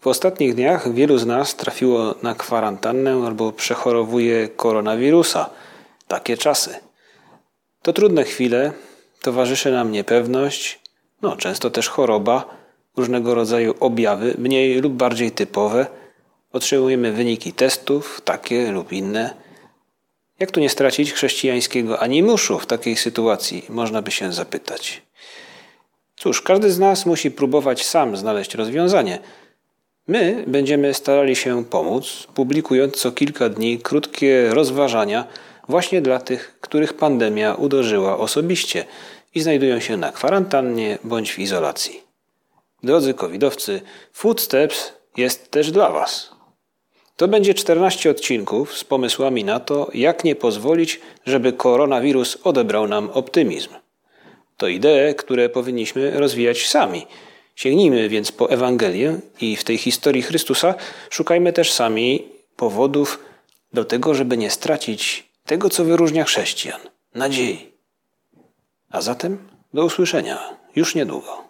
W ostatnich dniach wielu z nas trafiło na kwarantannę albo przechorowuje koronawirusa. Takie czasy. To trudne chwile, towarzyszy nam niepewność, no często też choroba, różnego rodzaju objawy, mniej lub bardziej typowe. Otrzymujemy wyniki testów, takie lub inne. Jak tu nie stracić chrześcijańskiego animuszu w takiej sytuacji, można by się zapytać. Cóż, każdy z nas musi próbować sam znaleźć rozwiązanie – My będziemy starali się pomóc, publikując co kilka dni krótkie rozważania właśnie dla tych, których pandemia uderzyła osobiście i znajdują się na kwarantannie bądź w izolacji. Drodzy covidowcy, Footsteps jest też dla Was. To będzie 14 odcinków z pomysłami na to, jak nie pozwolić, żeby koronawirus odebrał nam optymizm. To idee, które powinniśmy rozwijać sami – Sięgnijmy więc po Ewangelię i w tej historii Chrystusa szukajmy też sami powodów do tego, żeby nie stracić tego, co wyróżnia chrześcijan nadziei. A zatem do usłyszenia już niedługo.